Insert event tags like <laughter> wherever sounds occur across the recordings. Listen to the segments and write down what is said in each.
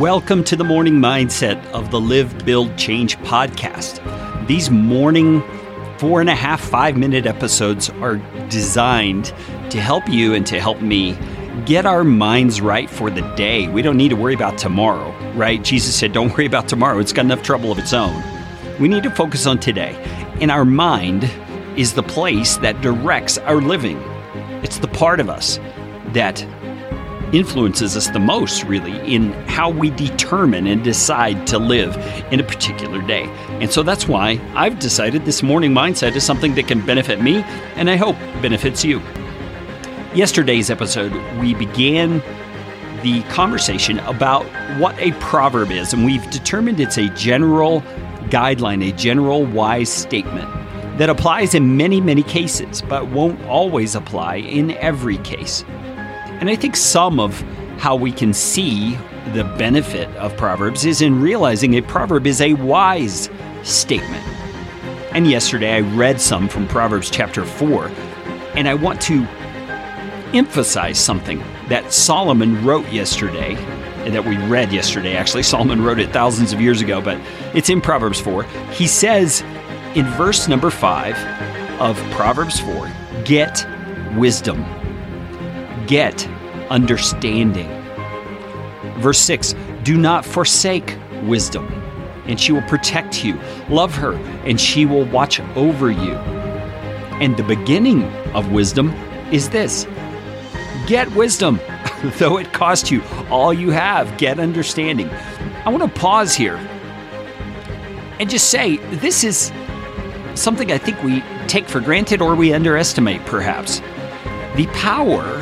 Welcome to the morning mindset of the Live, Build, Change podcast. These morning four and a half, five minute episodes are designed to help you and to help me get our minds right for the day. We don't need to worry about tomorrow, right? Jesus said, Don't worry about tomorrow, it's got enough trouble of its own. We need to focus on today. And our mind is the place that directs our living, it's the part of us that influences us the most, really, in how we determine and decide to live in a particular day. And so that's why I've decided this morning mindset is something that can benefit me and I hope benefits you. Yesterday's episode, we began the conversation about what a proverb is, and we've determined it's a general guideline, a general wise statement that applies in many, many cases, but won't always apply in every case. And I think some of how we can see the benefit of Proverbs is in realizing a proverb is a wise statement. And yesterday I read some from Proverbs chapter 4, and I want to emphasize something that Solomon wrote yesterday, and that we read yesterday. Actually, Solomon wrote it thousands of years ago, but it's in Proverbs 4. He says in verse number 5 of Proverbs 4 get wisdom get understanding. Verse 6 Do not forsake wisdom, and she will protect you. Love her, and she will watch over you. And the beginning of wisdom is this get wisdom, <laughs> though it cost you all you have, get understanding. I want to pause here and just say this is something I think we take for granted or we underestimate, perhaps. The power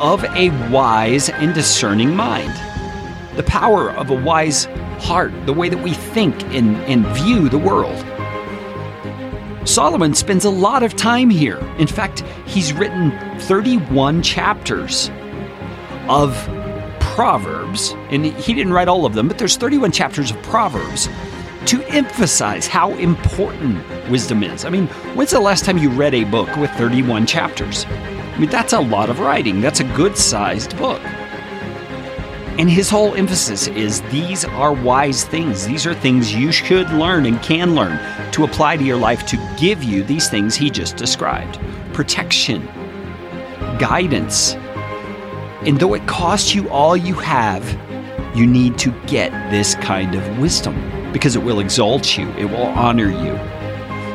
of a wise and discerning mind. The power of a wise heart, the way that we think and, and view the world. Solomon spends a lot of time here. In fact, he's written 31 chapters of Proverbs, and he didn't write all of them, but there's 31 chapters of Proverbs to emphasize how important wisdom is. I mean, when's the last time you read a book with 31 chapters? Mean, that's a lot of writing. That's a good sized book. And his whole emphasis is these are wise things. These are things you should learn and can learn to apply to your life to give you these things he just described protection, guidance. And though it costs you all you have, you need to get this kind of wisdom because it will exalt you, it will honor you,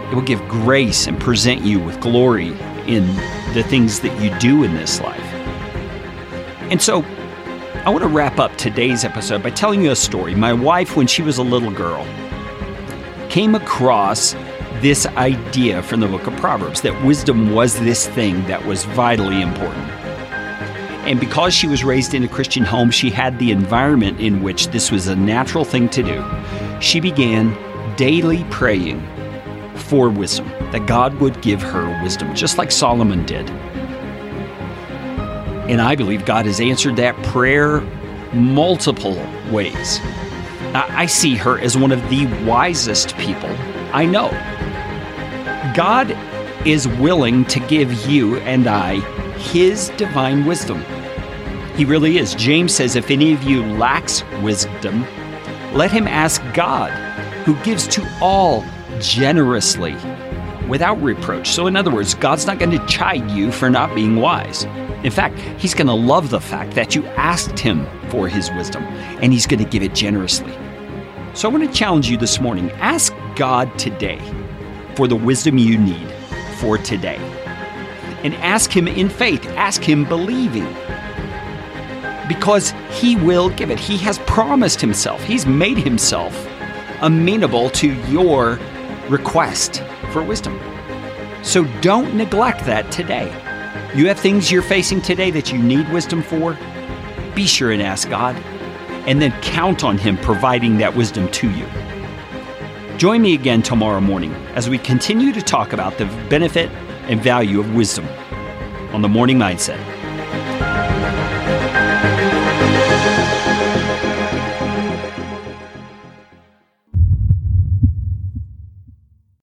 it will give grace and present you with glory in the things that you do in this life. And so, I want to wrap up today's episode by telling you a story. My wife, when she was a little girl, came across this idea from the book of Proverbs that wisdom was this thing that was vitally important. And because she was raised in a Christian home, she had the environment in which this was a natural thing to do. She began daily praying for wisdom, that God would give her wisdom, just like Solomon did. And I believe God has answered that prayer multiple ways. I see her as one of the wisest people I know. God is willing to give you and I His divine wisdom. He really is. James says, if any of you lacks wisdom, let him ask God, who gives to all generously without reproach. So, in other words, God's not going to chide you for not being wise. In fact, He's going to love the fact that you asked Him for His wisdom, and He's going to give it generously. So, I want to challenge you this morning ask God today for the wisdom you need for today. And ask Him in faith, ask Him believing. Because He will give it. He has promised Himself, He's made Himself amenable to your request for wisdom. So don't neglect that today. You have things you're facing today that you need wisdom for. Be sure and ask God, and then count on Him providing that wisdom to you. Join me again tomorrow morning as we continue to talk about the benefit and value of wisdom on the Morning Mindset.